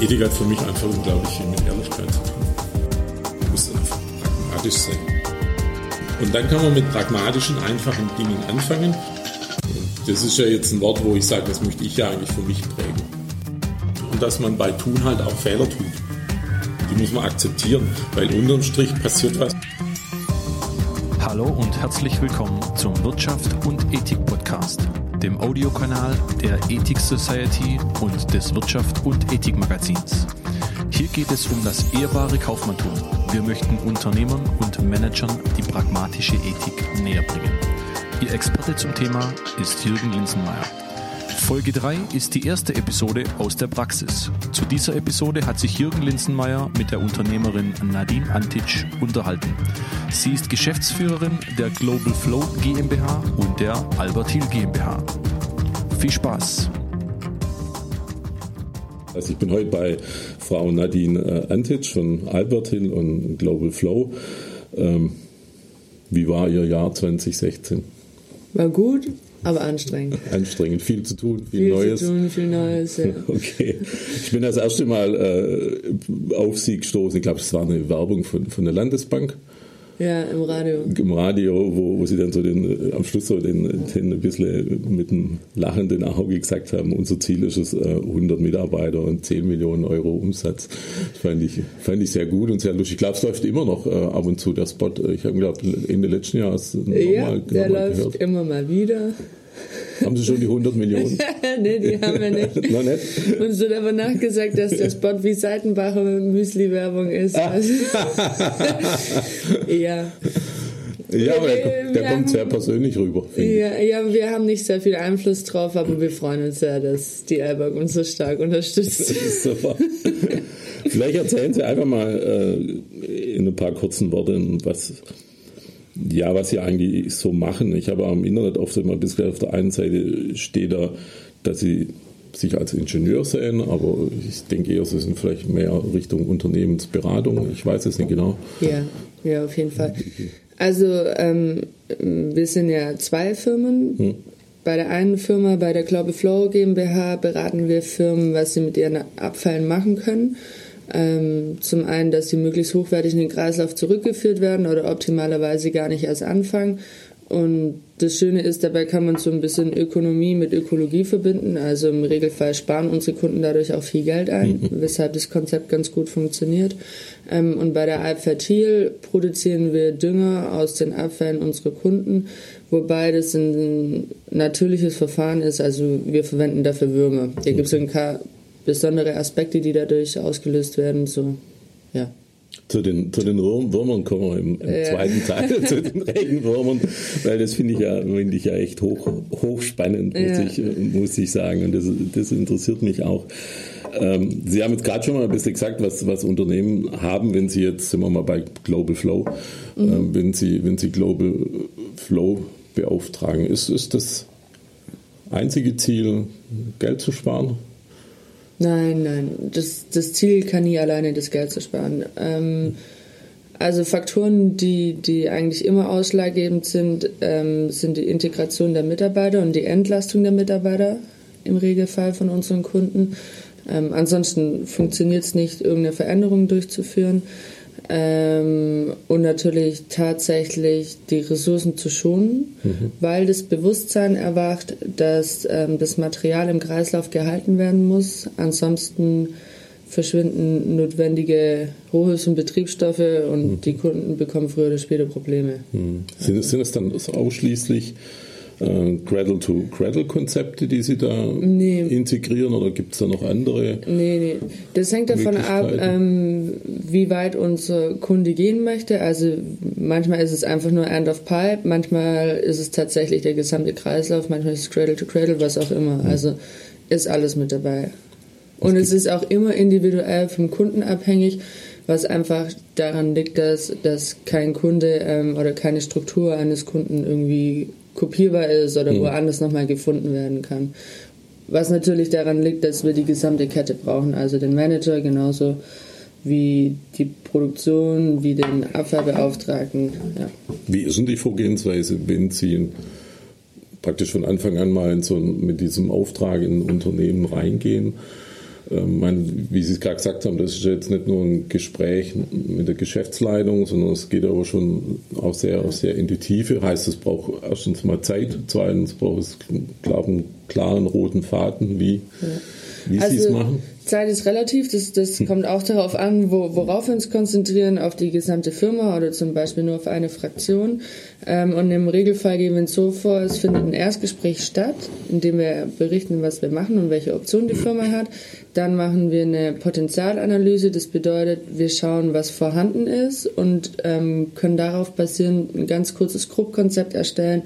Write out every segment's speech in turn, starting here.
Ethik hat für mich einfach unglaublich viel mit Ehrlichkeit zu tun. Man muss einfach pragmatisch sein. Und dann kann man mit pragmatischen, einfachen Dingen anfangen. Und das ist ja jetzt ein Wort, wo ich sage, das möchte ich ja eigentlich für mich prägen. Und dass man bei Tun halt auch Fehler tut. Die muss man akzeptieren, weil unterm Strich passiert was. Hallo und herzlich willkommen zum Wirtschaft und Ethik Podcast dem Audiokanal der Ethik Society und des Wirtschaft und Ethik Magazins. Hier geht es um das ehrbare Kaufmanntum. Wir möchten Unternehmern und Managern die pragmatische Ethik näher bringen. Ihr Experte zum Thema ist Jürgen Linsenmeier. Folge 3 ist die erste Episode aus der Praxis. Zu dieser Episode hat sich Jürgen Linsenmeier mit der Unternehmerin Nadine Antic unterhalten. Sie ist Geschäftsführerin der Global Flow GmbH und der Albert Hill GmbH. Viel Spaß! Also ich bin heute bei Frau Nadine äh, Antic von Albert Hill und Global Flow. Ähm, wie war Ihr Jahr 2016? War gut, aber anstrengend. Anstrengend, viel zu tun, viel, viel Neues. Zu tun, viel Neues, ja. Okay. Ich bin das erste Mal äh, auf Sie gestoßen. Ich glaube, es war eine Werbung von, von der Landesbank. Ja, im Radio. Im Radio, wo, wo sie dann so den, am Schluss so den, den ein bisschen mit einem lachenden Auge gesagt haben, unser Ziel ist es, 100 Mitarbeiter und 10 Millionen Euro Umsatz. Das fand ich, fand ich sehr gut und sehr lustig. Ich glaube, es läuft immer noch äh, ab und zu, der Spot. Ich habe glaube Ende letzten Jahres nochmal Ja, der läuft gehört. immer mal wieder. Haben Sie schon die 100 Millionen? nee, die haben wir nicht. Noch nicht? Uns wird aber nachgesagt, dass der Spot wie Seitenbacher Müsli-Werbung ist. Ah. Also ja. Ja, aber der, der kommt haben, sehr persönlich rüber. Ja, ja, wir haben nicht sehr viel Einfluss drauf, aber wir freuen uns sehr, dass die Alberg uns so stark unterstützt. Das ist super. Vielleicht erzählen Sie einfach mal äh, in ein paar kurzen Worten, was, ja, was Sie eigentlich so machen. Ich habe am Internet oft immer ein bisschen auf der einen Seite steht da, dass Sie sich als Ingenieur sehen, aber ich denke eher, Sie sind vielleicht mehr Richtung Unternehmensberatung. Ich weiß es nicht genau. Ja, ja, auf jeden Fall. Also ähm, wir sind ja zwei Firmen. Hm. Bei der einen Firma, bei der Glaube Flow GmbH, beraten wir Firmen, was sie mit ihren Abfällen machen können. Ähm, zum einen, dass sie möglichst hochwertig in den Kreislauf zurückgeführt werden oder optimalerweise gar nicht erst anfangen. Und das Schöne ist, dabei kann man so ein bisschen Ökonomie mit Ökologie verbinden. Also im Regelfall sparen unsere Kunden dadurch auch viel Geld ein, mhm. weshalb das Konzept ganz gut funktioniert. Ähm, und bei der Alpfertil produzieren wir Dünger aus den Abfällen unserer Kunden, wobei das ein natürliches Verfahren ist. Also wir verwenden dafür Würmer. Hier gibt es ein besondere Aspekte, die dadurch ausgelöst werden. So, ja. Zu den, zu den Würmern kommen wir im, im ja. zweiten Teil, zu den Regenwürmern, weil das finde ich ja, finde ich ja echt hoch, hochspannend, muss, ja. ich, muss ich sagen. Und das, das interessiert mich auch. Ähm, Sie haben jetzt gerade schon mal ein bisschen gesagt, was, was Unternehmen haben, wenn Sie jetzt, sind wir mal bei Global Flow, mhm. ähm, wenn, Sie, wenn Sie Global Flow beauftragen. Ist, ist das einzige Ziel, Geld zu sparen? Nein, nein. Das, das Ziel kann nie alleine das Geld zu sparen. Ähm, also Faktoren, die, die eigentlich immer ausschlaggebend sind, ähm, sind die Integration der Mitarbeiter und die Entlastung der Mitarbeiter im Regelfall von unseren Kunden. Ähm, ansonsten funktioniert es nicht, irgendeine Veränderung durchzuführen. Ähm, und natürlich tatsächlich die Ressourcen zu schonen, mhm. weil das Bewusstsein erwacht, dass ähm, das Material im Kreislauf gehalten werden muss. Ansonsten verschwinden notwendige Rohhülsen, Betriebsstoffe und mhm. die Kunden bekommen früher oder später Probleme. Mhm. Sind, sind es dann ausschließlich äh, Cradle-to-Cradle-Konzepte, die Sie da nee. integrieren oder gibt es da noch andere? Nee, nee. Das hängt davon ab, ähm, wie weit unser Kunde gehen möchte. Also manchmal ist es einfach nur End of Pipe, manchmal ist es tatsächlich der gesamte Kreislauf, manchmal ist es Cradle-to-Cradle, -Cradle, was auch immer. Mhm. Also ist alles mit dabei. Und es ist auch immer individuell vom Kunden abhängig, was einfach daran liegt, dass, dass kein Kunde ähm, oder keine Struktur eines Kunden irgendwie kopierbar ist oder mhm. woanders nochmal gefunden werden kann. Was natürlich daran liegt, dass wir die gesamte Kette brauchen, also den Manager genauso wie die Produktion, wie den Abfallbeauftragten. Ja. Wie ist denn die Vorgehensweise, wenn Sie praktisch von Anfang an mal so mit diesem Auftrag in ein Unternehmen reingehen? Ähm, mein, wie Sie es gerade gesagt haben, das ist jetzt nicht nur ein Gespräch mit der Geschäftsleitung, sondern es geht aber schon auch sehr, sehr in die Tiefe. Heißt, es braucht erstens mal Zeit, zweitens braucht es, glaube einen klaren roten Faden, wie, ja. wie also, Sie es machen. Zeit ist relativ, das, das hm. kommt auch darauf an, wo, worauf wir uns konzentrieren, auf die gesamte Firma oder zum Beispiel nur auf eine Fraktion. Ähm, und im Regelfall gehen wir es so vor, es findet ein Erstgespräch statt, in dem wir berichten, was wir machen und welche Optionen die Firma hat. Dann machen wir eine Potenzialanalyse, das bedeutet, wir schauen, was vorhanden ist und ähm, können darauf basierend ein ganz kurzes Grobkonzept erstellen,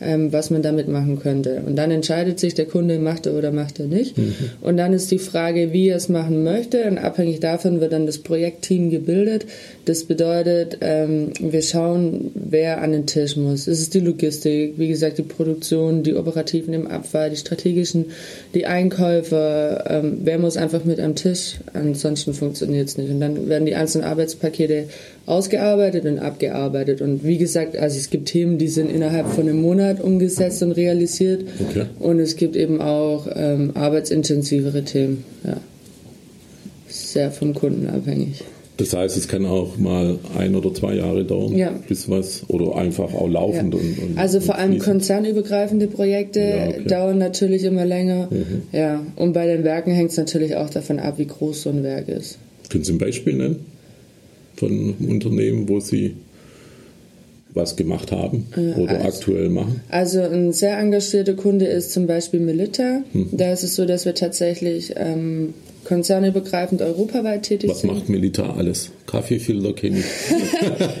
ähm, was man damit machen könnte. Und dann entscheidet sich der Kunde, macht er oder macht er nicht. Mhm. Und dann ist die Frage, wie er es machen möchte. Und abhängig davon wird dann das Projektteam gebildet. Das bedeutet, ähm, wir schauen, wer an den Tisch muss. Es ist die Logistik, wie gesagt, die Produktion, die Operativen im Abfall, die strategischen, die Einkäufer. Ähm, wer muss einfach mit am Tisch? Ansonsten funktioniert es nicht. Und dann werden die einzelnen Arbeitspakete ausgearbeitet und abgearbeitet. Und wie gesagt, also es gibt Themen, die sind innerhalb von einem Monat umgesetzt und realisiert. Okay. Und es gibt eben auch ähm, arbeitsintensivere Themen. Ja. Sehr vom Kunden abhängig. Das heißt, es kann auch mal ein oder zwei Jahre dauern, ja. bis was, oder einfach auch laufend. Ja. Und, und, also vor allem konzernübergreifende Projekte ja, okay. dauern natürlich immer länger. Mhm. Ja, und bei den Werken hängt es natürlich auch davon ab, wie groß so ein Werk ist. Können Sie ein Beispiel nennen? Von Unternehmen, wo Sie was gemacht haben oder also, aktuell machen? Also ein sehr engagierter Kunde ist zum Beispiel Melita. Hm. Da ist es so, dass wir tatsächlich ähm, konzernübergreifend europaweit tätig was sind. Was macht Melita alles? Kaffeefilter kenne ich.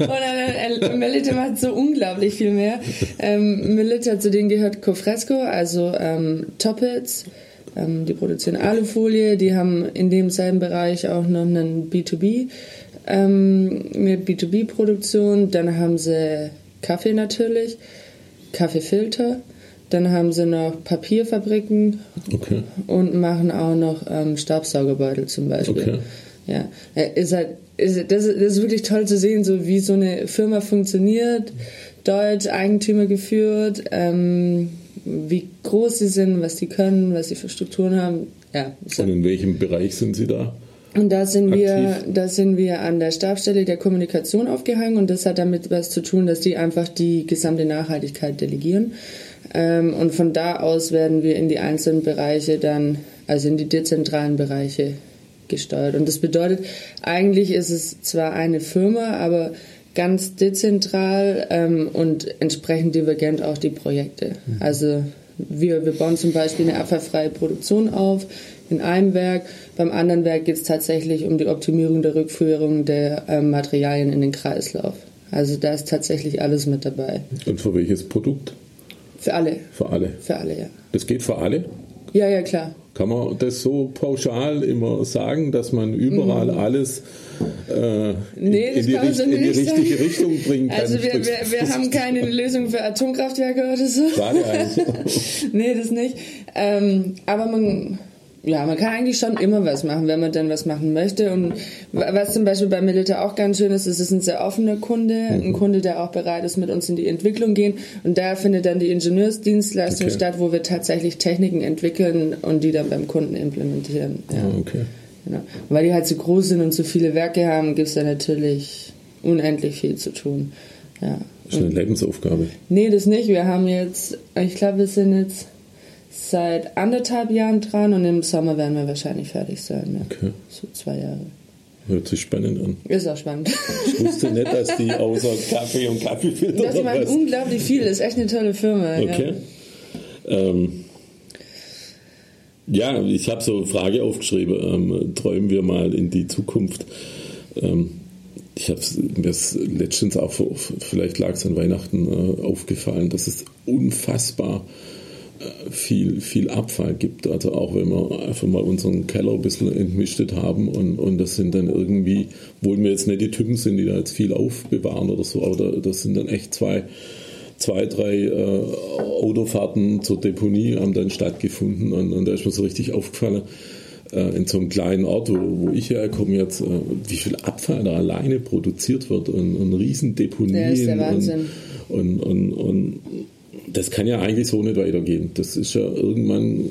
äh, Melita macht so unglaublich viel mehr. Ähm, Melita, zu denen gehört Cofresco, also ähm, Toppets. Ähm, die produzieren Alufolie. Die haben in demselben Bereich auch noch einen B2B ähm, mit B2B-Produktion. Dann haben sie Kaffee natürlich, Kaffeefilter. Dann haben sie noch Papierfabriken okay. und machen auch noch ähm, Staubsaugerbeutel zum Beispiel. Okay. Ja, ist halt, ist, das, ist, das ist wirklich toll zu sehen, so wie so eine Firma funktioniert, deutsch, Eigentümer geführt, ähm, wie groß sie sind, was sie können, was sie für Strukturen haben. Ja, und in welchem Bereich sind Sie da? Und da sind wir, da sind wir an der Stabstelle der Kommunikation aufgehangen und das hat damit was zu tun, dass die einfach die gesamte Nachhaltigkeit delegieren. Ähm, und von da aus werden wir in die einzelnen Bereiche dann, also in die dezentralen Bereiche gesteuert. Und das bedeutet, eigentlich ist es zwar eine Firma, aber ganz dezentral ähm, und entsprechend divergent auch die Projekte. Mhm. Also wir, wir bauen zum Beispiel eine abfallfreie Produktion auf in einem Werk. Beim anderen Werk geht es tatsächlich um die Optimierung der Rückführung der äh, Materialien in den Kreislauf. Also da ist tatsächlich alles mit dabei. Und für welches Produkt? Für alle. Für alle? Für alle, ja. Das geht für alle? Ja, ja, klar. Kann man das so pauschal immer sagen, dass man überall mhm. alles äh, nee, in, die, Richt in, die, richtige sagen. Richtung bringen kann? Also wir, wir, wir haben keine Lösung für Atomkraftwerke oder so. Schade eigentlich. nee, das nicht. Ähm, aber man ja, man kann eigentlich schon immer was machen, wenn man dann was machen möchte. Und was zum Beispiel bei Milita auch ganz schön ist, ist, es ist ein sehr offener Kunde, ein mhm. Kunde, der auch bereit ist, mit uns in die Entwicklung gehen. Und da findet dann die Ingenieursdienstleistung okay. statt, wo wir tatsächlich Techniken entwickeln und die dann beim Kunden implementieren. Ja. Ah, okay. Genau. weil die halt so groß sind und so viele Werke haben, gibt es da natürlich unendlich viel zu tun. Ja. Das ist eine Lebensaufgabe. Nee, das nicht. Wir haben jetzt, ich glaube, wir sind jetzt seit anderthalb Jahren dran und im Sommer werden wir wahrscheinlich fertig sein. Ja. Okay. So zwei Jahre. Hört sich spannend an. Ist auch spannend. Ich wusste nicht, dass die außer Kaffee und Kaffeefilter Das macht unglaublich viel. Das ist echt eine tolle Firma. Okay. Ja, ähm, ja ich habe so eine Frage aufgeschrieben. Ähm, träumen wir mal in die Zukunft. Ähm, ich habe mir letztens auch, vielleicht lag es an Weihnachten, äh, aufgefallen, dass es unfassbar viel, viel Abfall gibt. Also auch wenn wir einfach mal unseren Keller ein bisschen entmischtet haben und, und das sind dann irgendwie, obwohl wir jetzt nicht die Typen sind, die da jetzt viel aufbewahren oder so, aber das sind dann echt zwei, zwei drei äh, Autofahrten zur Deponie haben dann stattgefunden und, und da ist mir so richtig aufgefallen, äh, in so einem kleinen Ort, wo, wo ich herkomme jetzt, äh, wie viel Abfall da alleine produziert wird und, und Riesendeponien. Das ist der Wahnsinn. Und, und, und, und das kann ja eigentlich so nicht weitergehen. Das ist ja irgendwann,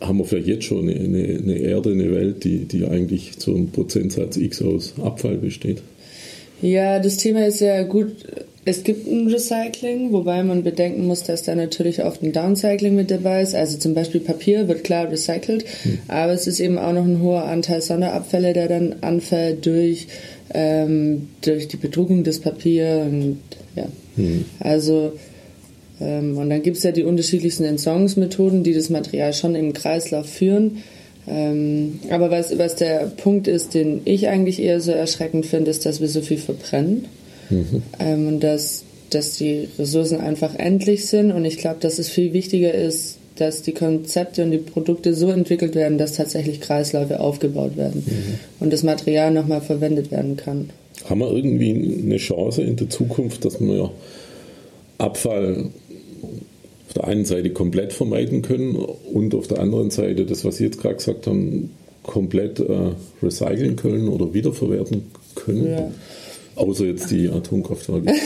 haben wir vielleicht jetzt schon eine, eine, Erde, eine Welt, die, die eigentlich zum Prozentsatz X aus Abfall besteht? Ja, das Thema ist ja gut. Es gibt ein Recycling, wobei man bedenken muss, dass da natürlich oft ein Downcycling mit dabei ist. Also zum Beispiel Papier wird klar recycelt, hm. aber es ist eben auch noch ein hoher Anteil Sonderabfälle, der dann anfällt durch, ähm, durch die Bedruckung des Papiers. Und, ja. Hm. Also und dann gibt es ja die unterschiedlichsten Entsorgungsmethoden, die das Material schon im Kreislauf führen. Ähm, aber was, was der Punkt ist, den ich eigentlich eher so erschreckend finde, ist, dass wir so viel verbrennen. Mhm. Ähm, und dass, dass die Ressourcen einfach endlich sind. Und ich glaube, dass es viel wichtiger ist, dass die Konzepte und die Produkte so entwickelt werden, dass tatsächlich Kreisläufe aufgebaut werden mhm. und das Material nochmal verwendet werden kann. Haben wir irgendwie eine Chance in der Zukunft, dass wir Abfall der einen Seite komplett vermeiden können und auf der anderen Seite das, was Sie jetzt gerade gesagt haben, komplett äh, recyceln können oder wiederverwerten können. Ja. Außer jetzt die Atomkraftwerke.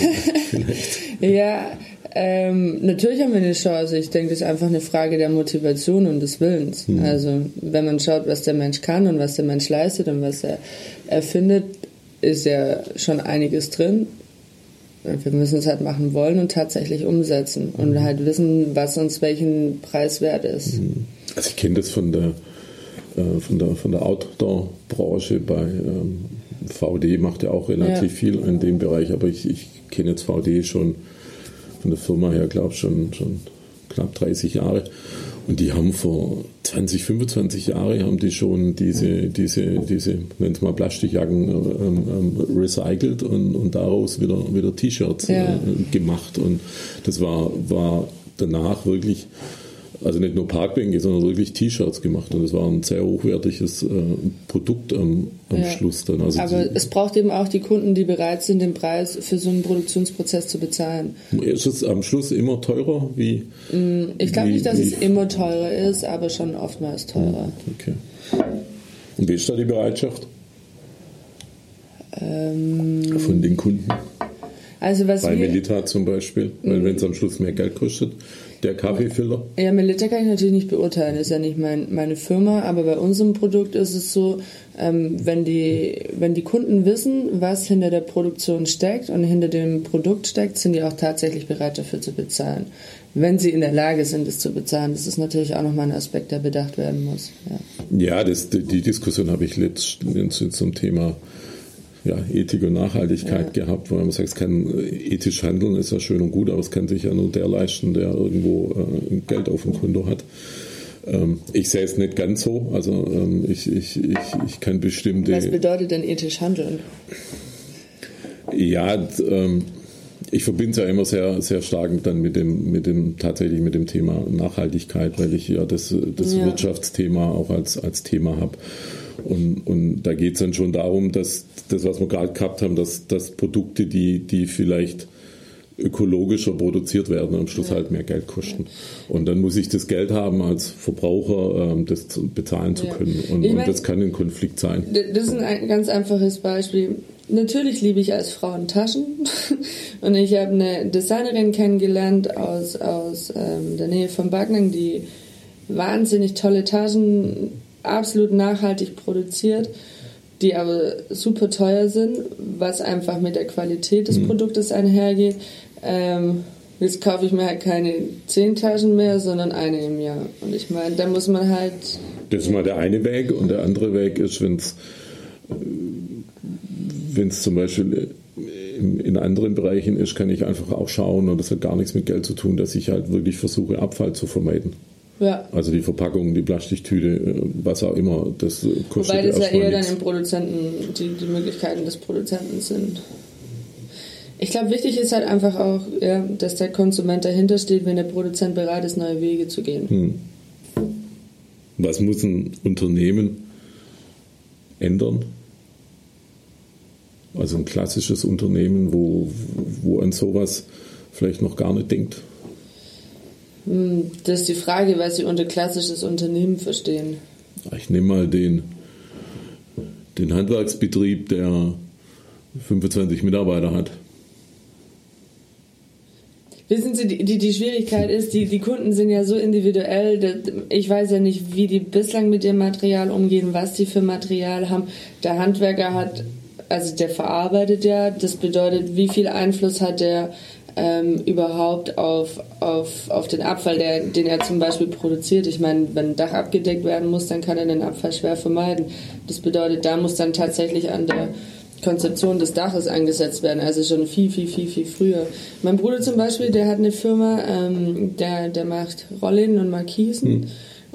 Ja, ähm, natürlich haben wir eine Chance. Ich denke, das ist einfach eine Frage der Motivation und des Willens. Mhm. Also wenn man schaut, was der Mensch kann und was der Mensch leistet und was er erfindet, ist ja schon einiges drin wir müssen es halt machen wollen und tatsächlich umsetzen und mhm. halt wissen, was uns welchen Preis wert ist. Mhm. Also ich kenne das von der äh, von der von der Outdoor-Branche bei ähm, VD macht ja auch relativ ja. viel in dem Bereich, aber ich, ich kenne jetzt VD schon von der Firma her, glaube ich, schon, schon knapp 30 Jahre. Und die haben vor 20, 25 Jahren haben die schon diese, diese, diese nennen es mal Plastikjacken ähm, ähm, recycelt und, und daraus wieder, wieder T-Shirts ja. äh, gemacht. Und das war, war danach wirklich also nicht nur Parkbänke, sondern wirklich T-Shirts gemacht. Und es war ein sehr hochwertiges äh, Produkt am, am ja. Schluss dann. Also Aber die, es braucht eben auch die Kunden, die bereit sind, den Preis für so einen Produktionsprozess zu bezahlen. Ist es am Schluss immer teurer? Wie, mm, ich glaube nicht, dass wie, es immer teurer ist, aber schon oftmals teurer. Okay. Und wie ist da die Bereitschaft? Ähm, Von den Kunden? Also was Bei Milita zum Beispiel, weil mm. wenn es am Schluss mehr Geld kostet, der Kaffeefiller? Ja, Melita kann ich natürlich nicht beurteilen, ist ja nicht mein, meine Firma, aber bei unserem Produkt ist es so, ähm, wenn, die, wenn die Kunden wissen, was hinter der Produktion steckt und hinter dem Produkt steckt, sind die auch tatsächlich bereit dafür zu bezahlen. Wenn sie in der Lage sind, es zu bezahlen. Das ist natürlich auch nochmal ein Aspekt, der bedacht werden muss. Ja, ja das, die Diskussion habe ich letztens zum Thema ja, Ethik und Nachhaltigkeit ja. gehabt, weil man sagt, es kann äh, ethisch handeln, ist ja schön und gut, aber es kann sich ja nur der leisten, der irgendwo äh, Geld auf dem Konto hat. Ähm, ich sehe es nicht ganz so. Also ähm, ich, ich, ich, ich kann bestimmte. Was bedeutet denn ethisch handeln? Ja, ähm, ich verbinde es ja immer sehr, sehr stark dann mit dem, mit dem, tatsächlich mit dem Thema Nachhaltigkeit, weil ich ja das, das ja. Wirtschaftsthema auch als, als Thema habe. Und, und da geht es dann schon darum, dass das, was wir gerade gehabt haben, dass, dass Produkte, die, die vielleicht ökologischer produziert werden, am Schluss ja. halt mehr Geld kosten. Und dann muss ich das Geld haben, als Verbraucher ähm, das bezahlen zu können. Und, ich mein, und, das kann ein Konflikt sein. Das ist ein ganz einfaches Beispiel. Natürlich liebe ich als Frau Taschen. und ich habe eine Designerin kennengelernt aus, aus ähm, der Nähe von Backnang, die wahnsinnig tolle Taschen absolut nachhaltig produziert, die aber super teuer sind, was einfach mit der Qualität des mhm. Produktes einhergeht. Ähm, jetzt kaufe ich mir halt keine zehn Taschen mehr, sondern eine im Jahr. Und ich meine, da muss man halt. Das ist mal der eine Weg und der andere Weg ist, wenn es wenn es zum Beispiel in, in, anderen Bereichen ist, kann ich einfach auch schauen und das hat gar nichts mit Geld zu tun, dass ich halt wirklich versuche, Abfall zu vermeiden. Ja. Also die Verpackung, die Plastiktüte, äh, was auch immer, das kostet Wobei das ja eher nichts. dann im Produzenten, die, die Möglichkeiten des Produzenten sind. Ich glaube, wichtig ist halt einfach auch, ja, dass der Konsument dahinter steht, wenn der Produzent bereit ist, neue Wege zu gehen. Hm. Was muss ein Unternehmen ändern? Also ein klassisches Unternehmen, wo, wo an sowas vielleicht noch gar nicht denkt. Hm, das ist die Frage, was Sie unter klassisches Unternehmen verstehen. Ich nehme mal den, den Handwerksbetrieb, der 25 Mitarbeiter hat. Wissen Sie, die, die, Schwierigkeit ist, die, die Kunden sind ja so individuell. Ich weiß ja nicht, wie die bislang mit dem Material umgehen, was die für Material haben. Der Handwerker hat, also der verarbeitet ja, das bedeutet, wie viel Einfluss hat der ähm, überhaupt auf, auf, auf den Abfall, der, den er zum Beispiel produziert. Ich meine, wenn ein Dach abgedeckt werden muss, dann kann er den Abfall schwer vermeiden. Das bedeutet, da muss dann tatsächlich an der Konzeption des Daches eingesetzt werden, also schon viel, viel, viel, viel früher. Mein Bruder zum Beispiel, der hat eine Firma, ähm, der, der macht Rollläden und Markisen. Mhm.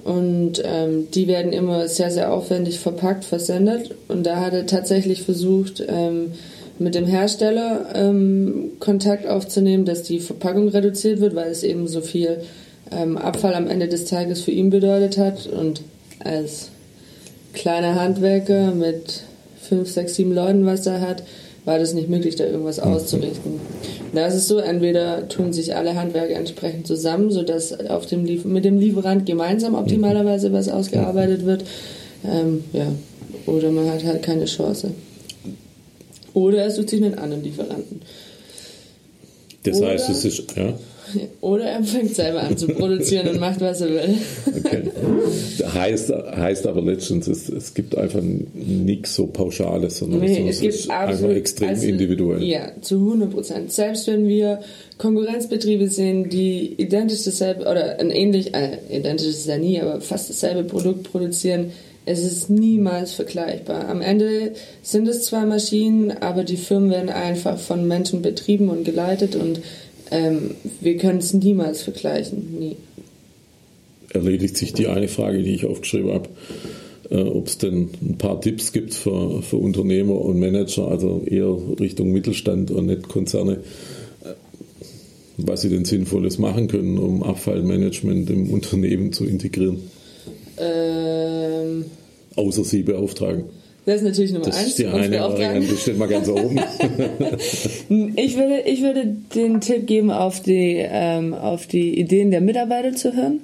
Und ähm, die werden immer sehr, sehr aufwendig verpackt, versendet. Und da hat er tatsächlich versucht, ähm, mit dem Hersteller ähm, Kontakt aufzunehmen, dass die Verpackung reduziert wird, weil es eben so viel ähm, Abfall am Ende des Tages für ihn bedeutet hat. Und als kleiner Handwerker mit fünf, sechs, sieben Leuten, was er hat, war das nicht möglich, da irgendwas mhm. auszurichten. Da ist es so, entweder tun sich alle Handwerker entsprechend zusammen, sodass auf dem mit dem Lieferant gemeinsam optimalerweise was ausgearbeitet wird, ähm, ja, oder man hat halt keine Chance. Oder er sucht sich einen anderen Lieferanten. Das oder, heißt, es ist, ja. Oder er fängt selber an zu produzieren und macht, was er will. Okay. Heißt, heißt aber letztens, es, es gibt einfach nichts so Pauschales, sondern nee, es, ist einfach extrem also, individuell. Ja, zu 100 Prozent. Selbst wenn wir Konkurrenzbetriebe sehen, die identisch dasselbe oder ein ähnlich, äh, identisch ist ja nie, aber fast dasselbe Produkt produzieren, es ist niemals vergleichbar. Am Ende sind es zwei Maschinen, aber die Firmen werden einfach von Menschen betrieben und geleitet und ähm, wir können es niemals vergleichen. Nie. Erledigt sich die eine Frage, die ich aufgeschrieben habe, äh, ob es denn ein paar Tipps gibt für, für Unternehmer und Manager, also eher Richtung Mittelstand und nicht Konzerne, äh, was sie denn Sinnvolles machen können, um Abfallmanagement im Unternehmen zu integrieren. Ähm, Außer sie beauftragen. Das ist natürlich Nummer das eins. Ist die eine Variante, das steht mal ganz oben. ich, würde, ich würde den Tipp geben, auf die, ähm, auf die Ideen der Mitarbeiter zu hören,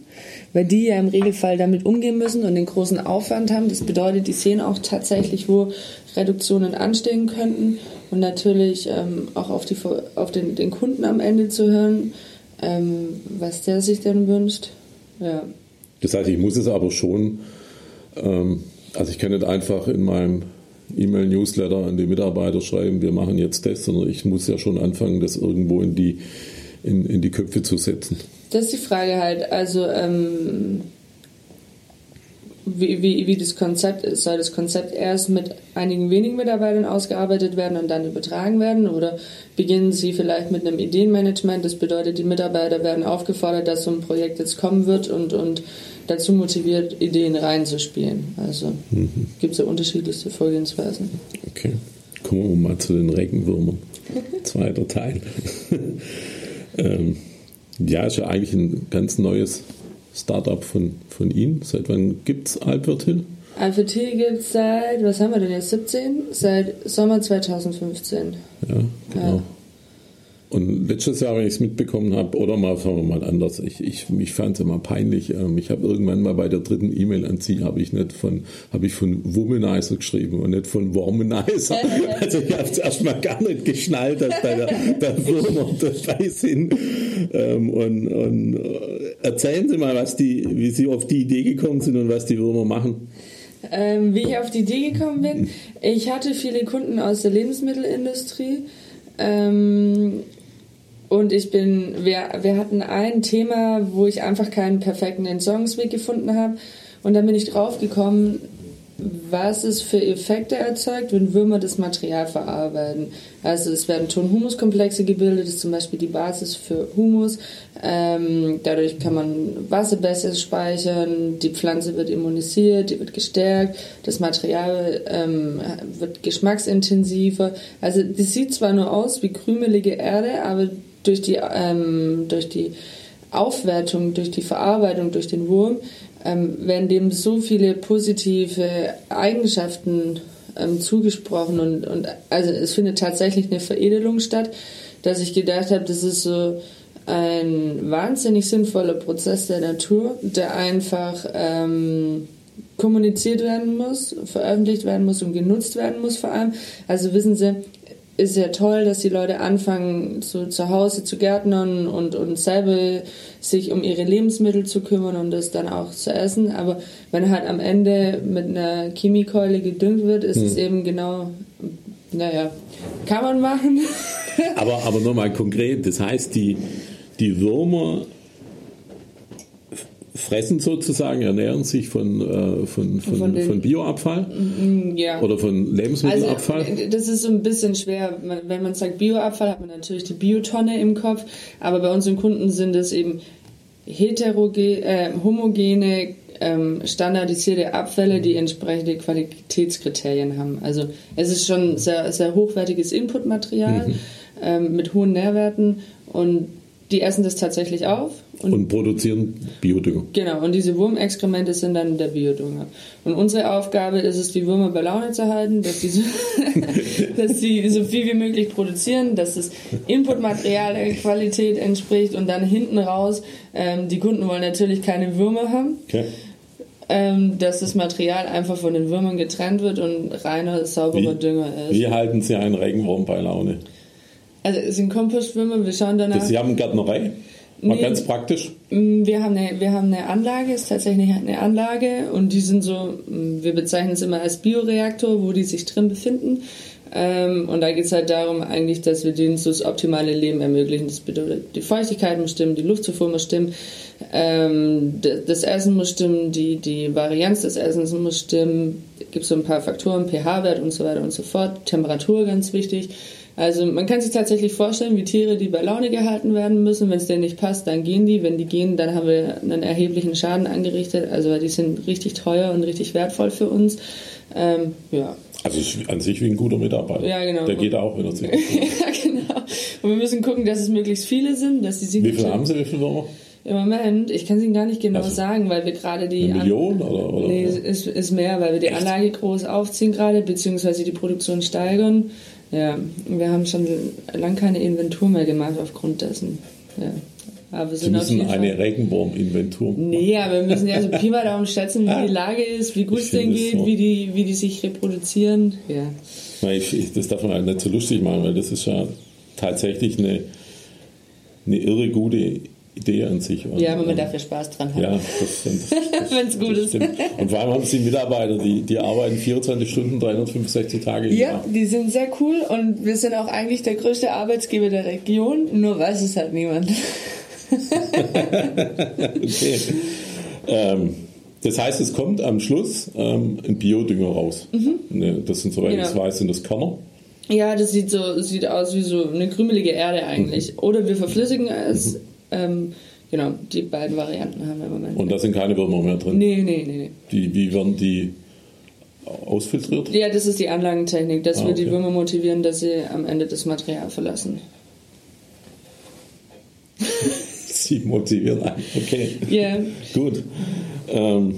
weil die ja im Regelfall damit umgehen müssen und den großen Aufwand haben. Das bedeutet, die sehen auch tatsächlich, wo Reduktionen anstehen könnten und natürlich ähm, auch auf, die, auf den, den Kunden am Ende zu hören, ähm, was der sich denn wünscht. Ja. Das heißt, ich muss es aber schon, also ich kann nicht einfach in meinem E-Mail-Newsletter an die Mitarbeiter schreiben, wir machen jetzt das, sondern ich muss ja schon anfangen, das irgendwo in die, in, in die Köpfe zu setzen. Das ist die Frage halt. Also ähm, wie, wie, wie das Konzept ist. Soll das Konzept erst mit einigen wenigen Mitarbeitern ausgearbeitet werden und dann übertragen werden? Oder beginnen Sie vielleicht mit einem Ideenmanagement? Das bedeutet, die Mitarbeiter werden aufgefordert, dass so ein Projekt jetzt kommen wird und, und dazu motiviert, Ideen reinzuspielen. Also mhm. gibt es ja unterschiedlichste Vorgehensweisen. Okay, kommen wir mal zu den Regenwürmern. Zweiter Teil. ähm, ja, ist ja eigentlich ein ganz neues Startup von, von Ihnen. Seit wann gibt es Hill? Alpert Hill gibt es seit, was haben wir denn jetzt, 17? Seit Sommer 2015. Ja, genau. Ja. Und letztes Jahr, wenn ich es mitbekommen habe, oder mal, sagen wir mal anders, ich, ich, ich fand es immer peinlich. Ähm, ich habe irgendwann mal bei der dritten E-Mail an Sie, habe ich nicht von, habe ich von Womanizer geschrieben und nicht von Womanizer. also ich habe es erstmal gar nicht geschnallt, dass bei der, der Firma dabei sind. Ähm, und, und äh, erzählen Sie mal, was die, wie Sie auf die Idee gekommen sind und was die Würmer machen. Ähm, wie ich auf die Idee gekommen bin, ich hatte viele Kunden aus der Lebensmittelindustrie. Ähm, und ich bin, wir, wir hatten ein Thema, wo ich einfach keinen perfekten Entsorgungsweg gefunden habe. Und dann bin ich drauf gekommen, was es für Effekte erzeugt, wenn Würmer das Material verarbeiten. Also es werden Ton-Humus-Komplexe gebildet, das ist zum Beispiel die Basis für Humus. Ähm, dadurch kann man Wasser besser speichern, die Pflanze wird immunisiert, die wird gestärkt, das Material ähm, wird geschmacksintensiver. Also das sieht zwar nur aus wie krümelige Erde, aber durch die, ähm, durch die Aufwertung, durch die Verarbeitung, durch den Wurm, ähm, werden dem so viele positive Eigenschaften ähm, zugesprochen und, und also es findet tatsächlich eine Veredelung statt, dass ich gedacht habe, das ist so ein wahnsinnig sinnvoller Prozess der Natur, der einfach ähm, kommuniziert werden muss, veröffentlicht werden muss und genutzt werden muss vor allem. Also wissen Sie, ist ja toll, dass die Leute anfangen, so zu Hause zu gärtnern und, und selber sich um ihre Lebensmittel zu kümmern und das dann auch zu essen. Aber wenn halt am Ende mit einer Chemiekeule gedüngt wird, ist hm. es eben genau, naja, kann man machen. aber aber nochmal konkret, das heißt, die, die Würmer fressen sozusagen, ernähren sich von, äh, von, von, von, von, Bioabfall mm, ja. oder von Lebensmittelabfall? Also, das ist so ein bisschen schwer. Wenn man sagt Bioabfall, hat man natürlich die Biotonne im Kopf, aber bei unseren Kunden sind es eben heterogen, äh, homogene, ähm, standardisierte Abfälle, die entsprechende Qualitätskriterien haben. Also es ist schon sehr, sehr hochwertiges Inputmaterial mhm. ähm, mit hohen Nährwerten und die essen das tatsächlich auf. Und, und, produzieren Biodünger. Genau, und diese Wurmexkremente sind dann der Biodünger. Und unsere Aufgabe ist es, die Würmer bei Laune zu halten, dass sie so, dass sie so viel wie möglich produzieren, dass das Inputmaterial der Qualität entspricht und dann hinten raus, ähm, die Kunden wollen natürlich keine Würmer haben. Okay. Ähm, dass das Material einfach von den Würmern getrennt wird und reiner, sauberer wie, Dünger ist. Wie halten Sie einen Regenwurm bei Laune? Also es sind Kompostschwimmer, wir schauen danach. Sie haben Gärtnerei? Mal nee, ganz praktisch? Mm, wir haben, eine, wir haben eine Anlage, ist tatsächlich eine Anlage und die sind so, mm, wir bezeichnen es immer als Bioreaktor, wo die sich drin befinden. Ähm, und da geht es halt darum eigentlich, dass wir denen so das optimale Leben ermöglichen. Das bedeutet, die Feuchtigkeit muss stimmen, die Luftzufuhr muss stimmen, ähm, das Essen muss stimmen, die, die Varianz des Essens muss stimmen. Es gibt so ein paar Faktoren, pH-Wert und so weiter und so fort. Temperatur ganz wichtig. Also man kann sich tatsächlich vorstellen, wie Tiere, die bei Laune gehalten werden müssen. Wenn es denen nicht passt, dann gehen die. Wenn die gehen, dann haben wir einen erheblichen Schaden angerichtet. Also die sind richtig teuer und richtig wertvoll für uns. Ähm, ja. Also an sich wie ein guter Mitarbeiter. Ja, genau. Der geht auch, wenn er sich Ja, genau. Und wir müssen gucken, dass es möglichst viele sind, dass die sich Wie viele haben Sie, wie viele Würmer? Im Moment, ich kann es Ihnen gar nicht genau also sagen, weil wir gerade die... Eine Million oder? oder? Nee, ist, ist mehr, weil wir die Echt? Anlage groß aufziehen gerade, beziehungsweise die Produktion steigern. Ja, wir haben schon lange keine Inventur mehr gemacht aufgrund dessen. Ja. Aber wir sind Sie müssen eine Regenwurm-Inventur Nee, aber wir müssen ja so Pi mal Daumen schätzen, wie die Lage ist, wie gut es denen geht, so. wie, die, wie die sich reproduzieren. Ja. Ich, ich, das darf man halt nicht so lustig machen, weil das ist ja tatsächlich eine, eine irre gute Idee an sich. Und, ja, aber man darf ja Spaß dran haben. Ja, wenn es gut ist. Stimmt. Und vor allem haben sie Mitarbeiter, die, die arbeiten 24 Stunden, 365 Tage im ja, Jahr. Ja, die sind sehr cool und wir sind auch eigentlich der größte Arbeitsgeber der Region, nur weiß es halt niemand. okay. Ähm, das heißt, es kommt am Schluss ähm, ein Biodünger raus. Mhm. Ne, das sind, soweit genau. ich weiß, sind das Körner. Ja, das sieht so sieht aus wie so eine krümelige Erde eigentlich. Mhm. Oder wir verflüssigen es. Ähm, genau, die beiden Varianten haben wir im Moment. Und da sind keine Würmer mehr drin? Nee, nee, nee. nee. Die, wie werden die ausfiltriert? Ja, das ist die Anlagentechnik, dass ah, wir die Würmer motivieren, dass sie am Ende das Material verlassen. sie motivieren okay. Ja. Yeah. Gut. Ähm,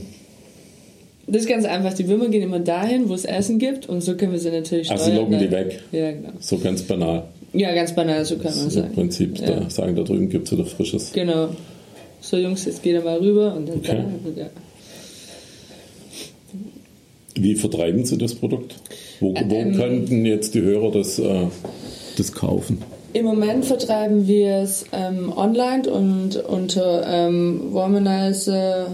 das ist ganz einfach. Die Würmer gehen immer dahin, wo es Essen gibt und so können wir sie natürlich steuern. Also sie locken die weg. Ja, genau. So ganz banal. Ja, ganz banal, so kann man sagen. Im Prinzip ja. da sagen, da drüben gibt es wieder Frisches. Genau. So, Jungs, jetzt geht er mal rüber und dann okay. da. Ja. Wie vertreiben Sie das Produkt? Wo, wo ähm, könnten jetzt die Hörer das, äh, das kaufen? Im Moment vertreiben wir es ähm, online und unter ähm, Womanizer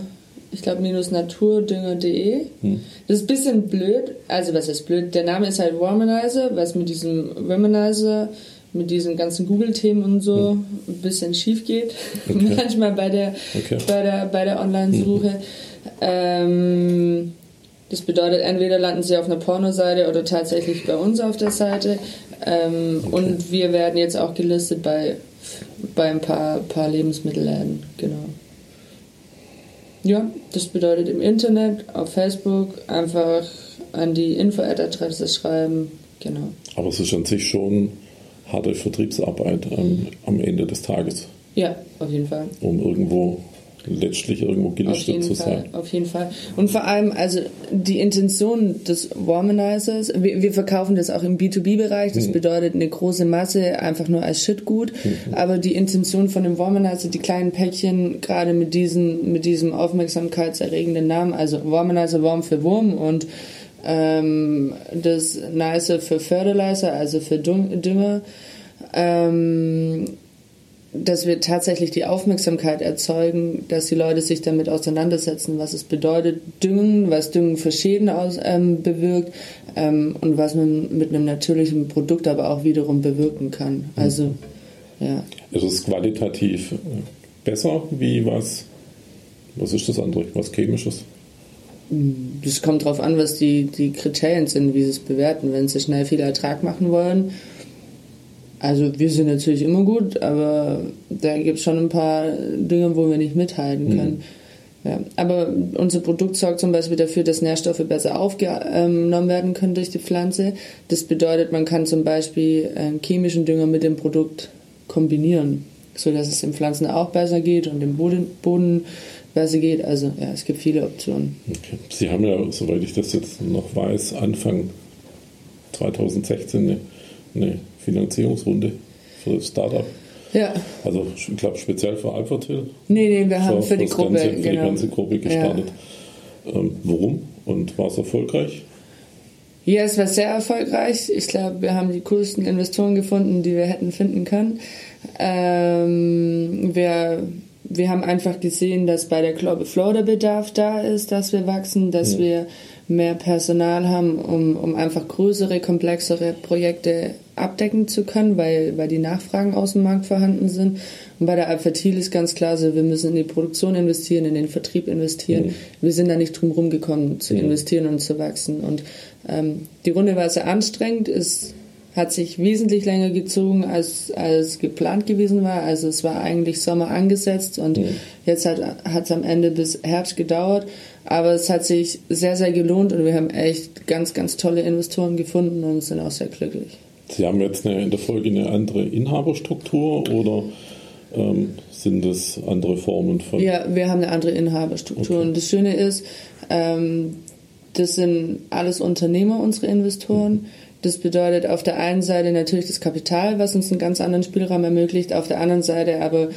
ich glaube, minus naturdünger.de. Hm. Das ist ein bisschen blöd. Also, was ist blöd? Der Name ist halt Womanizer, was mit diesem Womanizer, mit diesen ganzen Google-Themen und so hm. ein bisschen schief geht. Okay. Manchmal bei der, okay. bei der, bei der Online-Suche. Hm. Ähm, das bedeutet, entweder landen sie auf einer Pornoseite oder tatsächlich bei uns auf der Seite. Ähm, okay. Und wir werden jetzt auch gelistet bei, bei ein paar, paar Lebensmittelläden. Genau. Ja, das bedeutet im Internet, auf Facebook einfach an die Info-Adresse schreiben. Genau. Aber es ist an sich schon harte Vertriebsarbeit am, am Ende des Tages. Ja, auf jeden Fall. Um irgendwo letztlich irgendwo gelistet zu Fall, sein. Auf jeden Fall. Und vor allem, also die Intention des Womanizers, wir, wir verkaufen das auch im B2B-Bereich, das mhm. bedeutet eine große Masse einfach nur als Shitgut, mhm. aber die Intention von dem Womanizer, die kleinen Päckchen, gerade mit, diesen, mit diesem aufmerksamkeitserregenden Namen, also Womanizer, Wurm für Wurm und ähm, das Nice für Fertilizer, also für Dünger, ähm, dass wir tatsächlich die Aufmerksamkeit erzeugen, dass die Leute sich damit auseinandersetzen, was es bedeutet, Düngen, was Düngen für Schäden aus, ähm, bewirkt ähm, und was man mit einem natürlichen Produkt aber auch wiederum bewirken kann. Also, ja. Ist es qualitativ besser wie was, was ist das andere, was chemisches? Es kommt darauf an, was die, die Kriterien sind, wie sie es bewerten. Wenn sie schnell viel Ertrag machen wollen, also wir sind natürlich immer gut, aber da gibt es schon ein paar Dinge, wo wir nicht mithalten mhm. können. Mhm. Ja, aber unser Produkt sorgt zum Beispiel dafür, dass Nährstoffe besser aufgenommen werden können durch die Pflanze. Das bedeutet, man kann zum Beispiel einen chemischen Dünger mit dem Produkt kombinieren, sodass es den Pflanzen auch besser geht und dem Boden, Boden besser geht. Also ja, es gibt viele Optionen. Okay. Sie haben ja, soweit ich das jetzt noch weiß, Anfang 2016 eine, eine Finanzierungsrunde für das Startup. Ja. Also ich glaube speziell für Alphatil. Nee, nee, wir haben für, die Gruppe, ganze, für genau. die ganze Gruppe gestartet. Ja. Ähm, warum und war es erfolgreich? Ja, es war sehr erfolgreich. Ich glaube, wir haben die coolsten Investoren gefunden, die wir hätten finden können. Ähm, wir, wir haben einfach gesehen, dass bei der Global Flow der Bedarf da ist, dass wir wachsen, dass ja. wir mehr Personal haben, um, um einfach größere, komplexere Projekte abdecken zu können, weil, weil die Nachfragen aus dem Markt vorhanden sind. Und bei der Alphatil ist ganz klar so, wir müssen in die Produktion investieren, in den Vertrieb investieren. Mhm. Wir sind da nicht drum rumgekommen, zu mhm. investieren und zu wachsen. Und ähm, die Runde war sehr anstrengend, es hat sich wesentlich länger gezogen, als, als geplant gewesen war. Also es war eigentlich Sommer angesetzt und mhm. jetzt hat es am Ende bis Herbst gedauert. Aber es hat sich sehr, sehr gelohnt und wir haben echt ganz, ganz tolle Investoren gefunden und sind auch sehr glücklich. Sie haben jetzt eine, in der Folge eine andere Inhaberstruktur oder ähm, sind das andere Formen von? Ja, wir haben eine andere Inhaberstruktur. Okay. Und das Schöne ist, ähm, das sind alles Unternehmer, unsere Investoren. Mhm. Das bedeutet auf der einen Seite natürlich das Kapital, was uns einen ganz anderen Spielraum ermöglicht, auf der anderen Seite aber,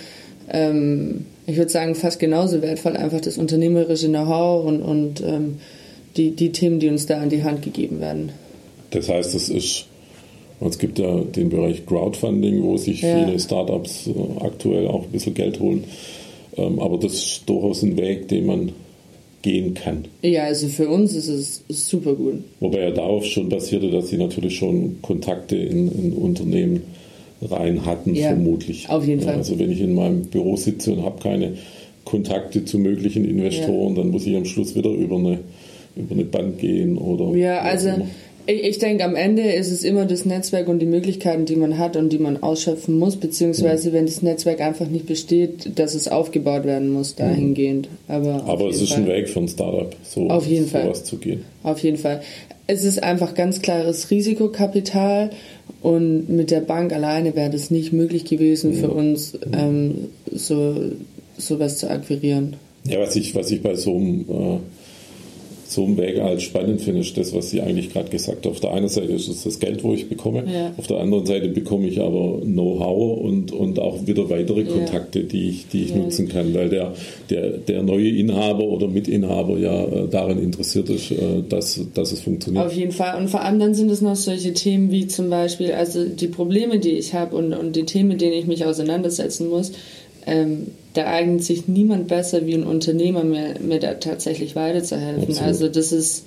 ähm, ich würde sagen, fast genauso wertvoll einfach das unternehmerische Know-how und, und ähm, die, die Themen, die uns da an die Hand gegeben werden. Das heißt, es ist es gibt ja den Bereich Crowdfunding, wo sich ja. viele Startups äh, aktuell auch ein bisschen Geld holen. Ähm, aber das ist durchaus ein Weg, den man gehen kann. Ja, also für uns ist es super gut. Wobei ja darauf schon basierte, dass sie natürlich schon Kontakte in, in Unternehmen rein hatten, ja, vermutlich. Auf jeden Fall. Also wenn ich in meinem Büro sitze und habe keine Kontakte zu möglichen Investoren, ja. dann muss ich am Schluss wieder über eine, über eine Bank gehen oder. Ja, also ich, ich denke, am Ende ist es immer das Netzwerk und die Möglichkeiten, die man hat und die man ausschöpfen muss, beziehungsweise mhm. wenn das Netzwerk einfach nicht besteht, dass es aufgebaut werden muss, dahingehend. Aber, Aber es ist Fall. ein Weg für ein Startup, so auf jeden Fall. zu gehen. Auf jeden Fall. Es ist einfach ganz klares Risikokapital und mit der Bank alleine wäre das nicht möglich gewesen für uns, ähm, so sowas zu akquirieren. Ja, was ich, was ich bei so einem äh, so einen Weg als spannend finde, ist das, was Sie eigentlich gerade gesagt haben. Auf der einen Seite ist es das Geld, wo ich bekomme, ja. auf der anderen Seite bekomme ich aber Know-how und, und auch wieder weitere Kontakte, ja. die ich, die ich ja. nutzen kann, weil der, der, der neue Inhaber oder Mitinhaber ja äh, daran interessiert ist, äh, dass, dass es funktioniert. Auf jeden Fall. Und vor allem dann sind es noch solche Themen wie zum Beispiel, also die Probleme, die ich habe und, und die Themen, mit denen ich mich auseinandersetzen muss, ähm, da eignet sich niemand besser wie ein Unternehmer, mir, mir da tatsächlich weiterzuhelfen. Absolut. Also das ist,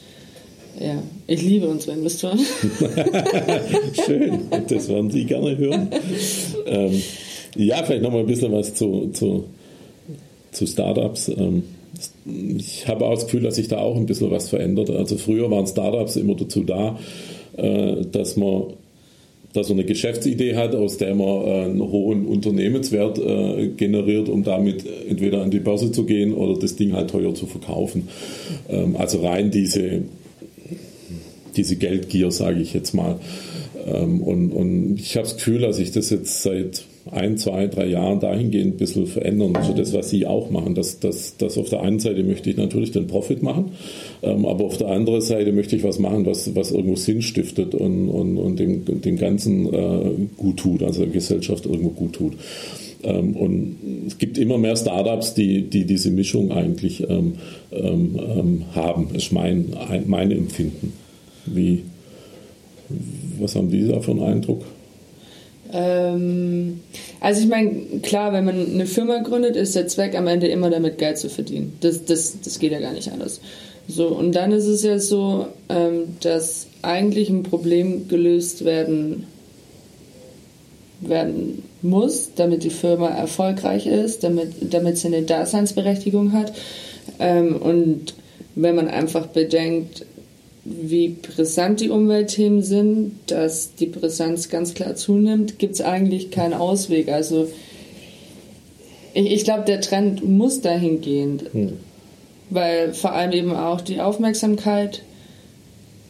ja, ich liebe unsere Investoren. Schön, das werden Sie gerne hören. Ähm, ja, vielleicht nochmal ein bisschen was zu, zu, zu Startups. Ähm, ich habe auch das Gefühl, dass sich da auch ein bisschen was verändert. Also früher waren Startups immer dazu da, äh, dass man dass er eine Geschäftsidee hat, aus der man äh, einen hohen Unternehmenswert äh, generiert, um damit entweder an die Börse zu gehen oder das Ding halt teuer zu verkaufen. Ähm, also rein diese, diese Geldgier, sage ich jetzt mal. Ähm, und, und ich habe das Gefühl, dass ich das jetzt seit ein, zwei, drei Jahren dahingehend ein bisschen verändern. Also das, was Sie auch machen, dass das, das auf der einen Seite möchte ich natürlich den Profit machen, ähm, aber auf der anderen Seite möchte ich was machen, was, was irgendwo Sinn stiftet und, und, und dem, dem Ganzen äh, gut tut, also der Gesellschaft irgendwo gut tut. Ähm, und es gibt immer mehr Startups, die, die diese Mischung eigentlich ähm, ähm, ähm haben, ist mein, mein Empfinden. Wie, was haben die da für einen Eindruck? Ähm, also ich meine, klar, wenn man eine Firma gründet, ist der Zweck am Ende immer damit Geld zu verdienen. Das, das, das geht ja gar nicht anders. So, und dann ist es ja so, ähm, dass eigentlich ein Problem gelöst werden, werden muss, damit die Firma erfolgreich ist, damit, damit sie eine Daseinsberechtigung hat. Ähm, und wenn man einfach bedenkt, wie brisant die Umweltthemen sind, dass die Brisanz ganz klar zunimmt, gibt es eigentlich keinen Ausweg. Also ich, ich glaube, der Trend muss dahingehend, hm. weil vor allem eben auch die Aufmerksamkeit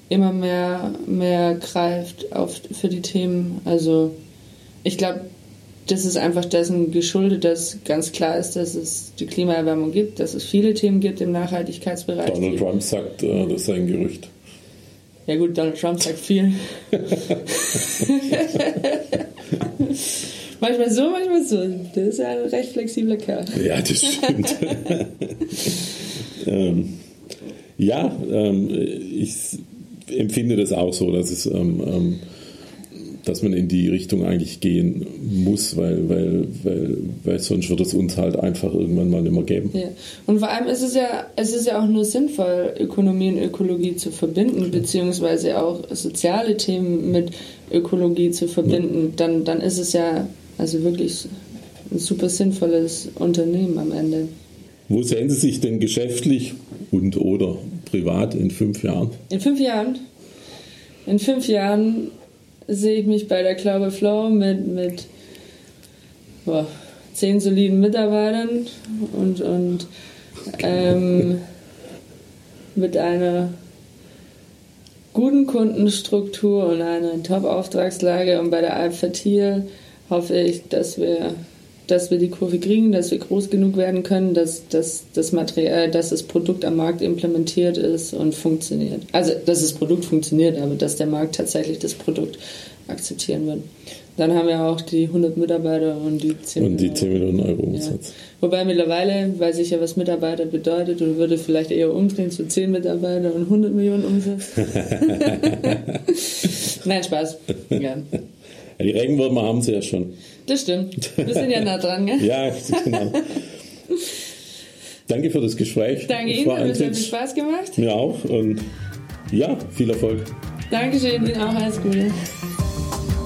immer mehr, mehr greift auf, für die Themen. Also ich glaube, das ist einfach dessen geschuldet, dass ganz klar ist, dass es die Klimaerwärmung gibt, dass es viele Themen gibt im Nachhaltigkeitsbereich. Donald Trump sagt, äh, das sei ein Gerücht. Ja gut, Donald Trump sagt viel. manchmal so, manchmal so. Das ist ja ein recht flexibler Kerl. Ja, das stimmt. ähm, ja, ähm, ich empfinde das auch so, dass es ähm, ähm dass man in die Richtung eigentlich gehen muss, weil, weil, weil, weil sonst wird es uns halt einfach irgendwann mal nicht mehr geben. Ja. Und vor allem ist es ja, es ist ja auch nur sinnvoll, Ökonomie und Ökologie zu verbinden, beziehungsweise auch soziale Themen mit Ökologie zu verbinden. Ja. Dann, dann ist es ja also wirklich ein super sinnvolles Unternehmen am Ende. Wo sehen Sie sich denn geschäftlich und oder privat in fünf Jahren? In fünf Jahren? In fünf Jahren sehe ich mich bei der Glaube Flow mit, mit boah, zehn soliden Mitarbeitern und, und ähm, mit einer guten Kundenstruktur und einer Top-Auftragslage. Und bei der Alpha Tier hoffe ich, dass wir, dass wir die Kurve kriegen, dass wir groß genug werden können, dass, dass, das Material, dass das Produkt am Markt implementiert ist und funktioniert. Also, dass das Produkt funktioniert, aber dass der Markt tatsächlich das Produkt akzeptieren wird. Dann haben wir auch die 100 Mitarbeiter und die 10 und die 10 Millionen Euro Umsatz. Ja. Wobei mittlerweile weiß ich ja, was Mitarbeiter bedeutet und würde vielleicht eher umdrehen zu 10 Mitarbeiter und 100 Millionen Umsatz. Nein, Spaß. Ja. ja die Regenwürmer haben sie ja schon. Das stimmt. Wir sind ja nah dran, gell? ja, genau. Danke für das Gespräch. Danke Ihnen, hat mir sehr viel Spaß gemacht. Mir auch und ja, viel Erfolg. Dankeschön, Ihnen auch alles Gute.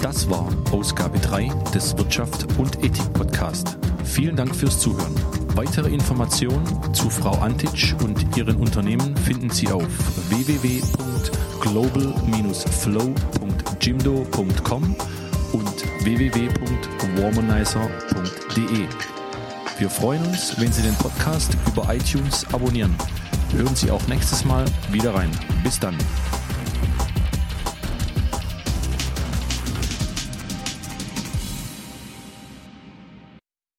Das war Ausgabe 3 des Wirtschaft und Ethik Podcast. Vielen Dank fürs Zuhören. Weitere Informationen zu Frau Antitsch und ihren Unternehmen finden Sie auf www.global-flow.jimdo.com und www.warmonizer.de. Wir freuen uns, wenn Sie den Podcast über iTunes abonnieren. Hören Sie auch nächstes Mal wieder rein. Bis dann.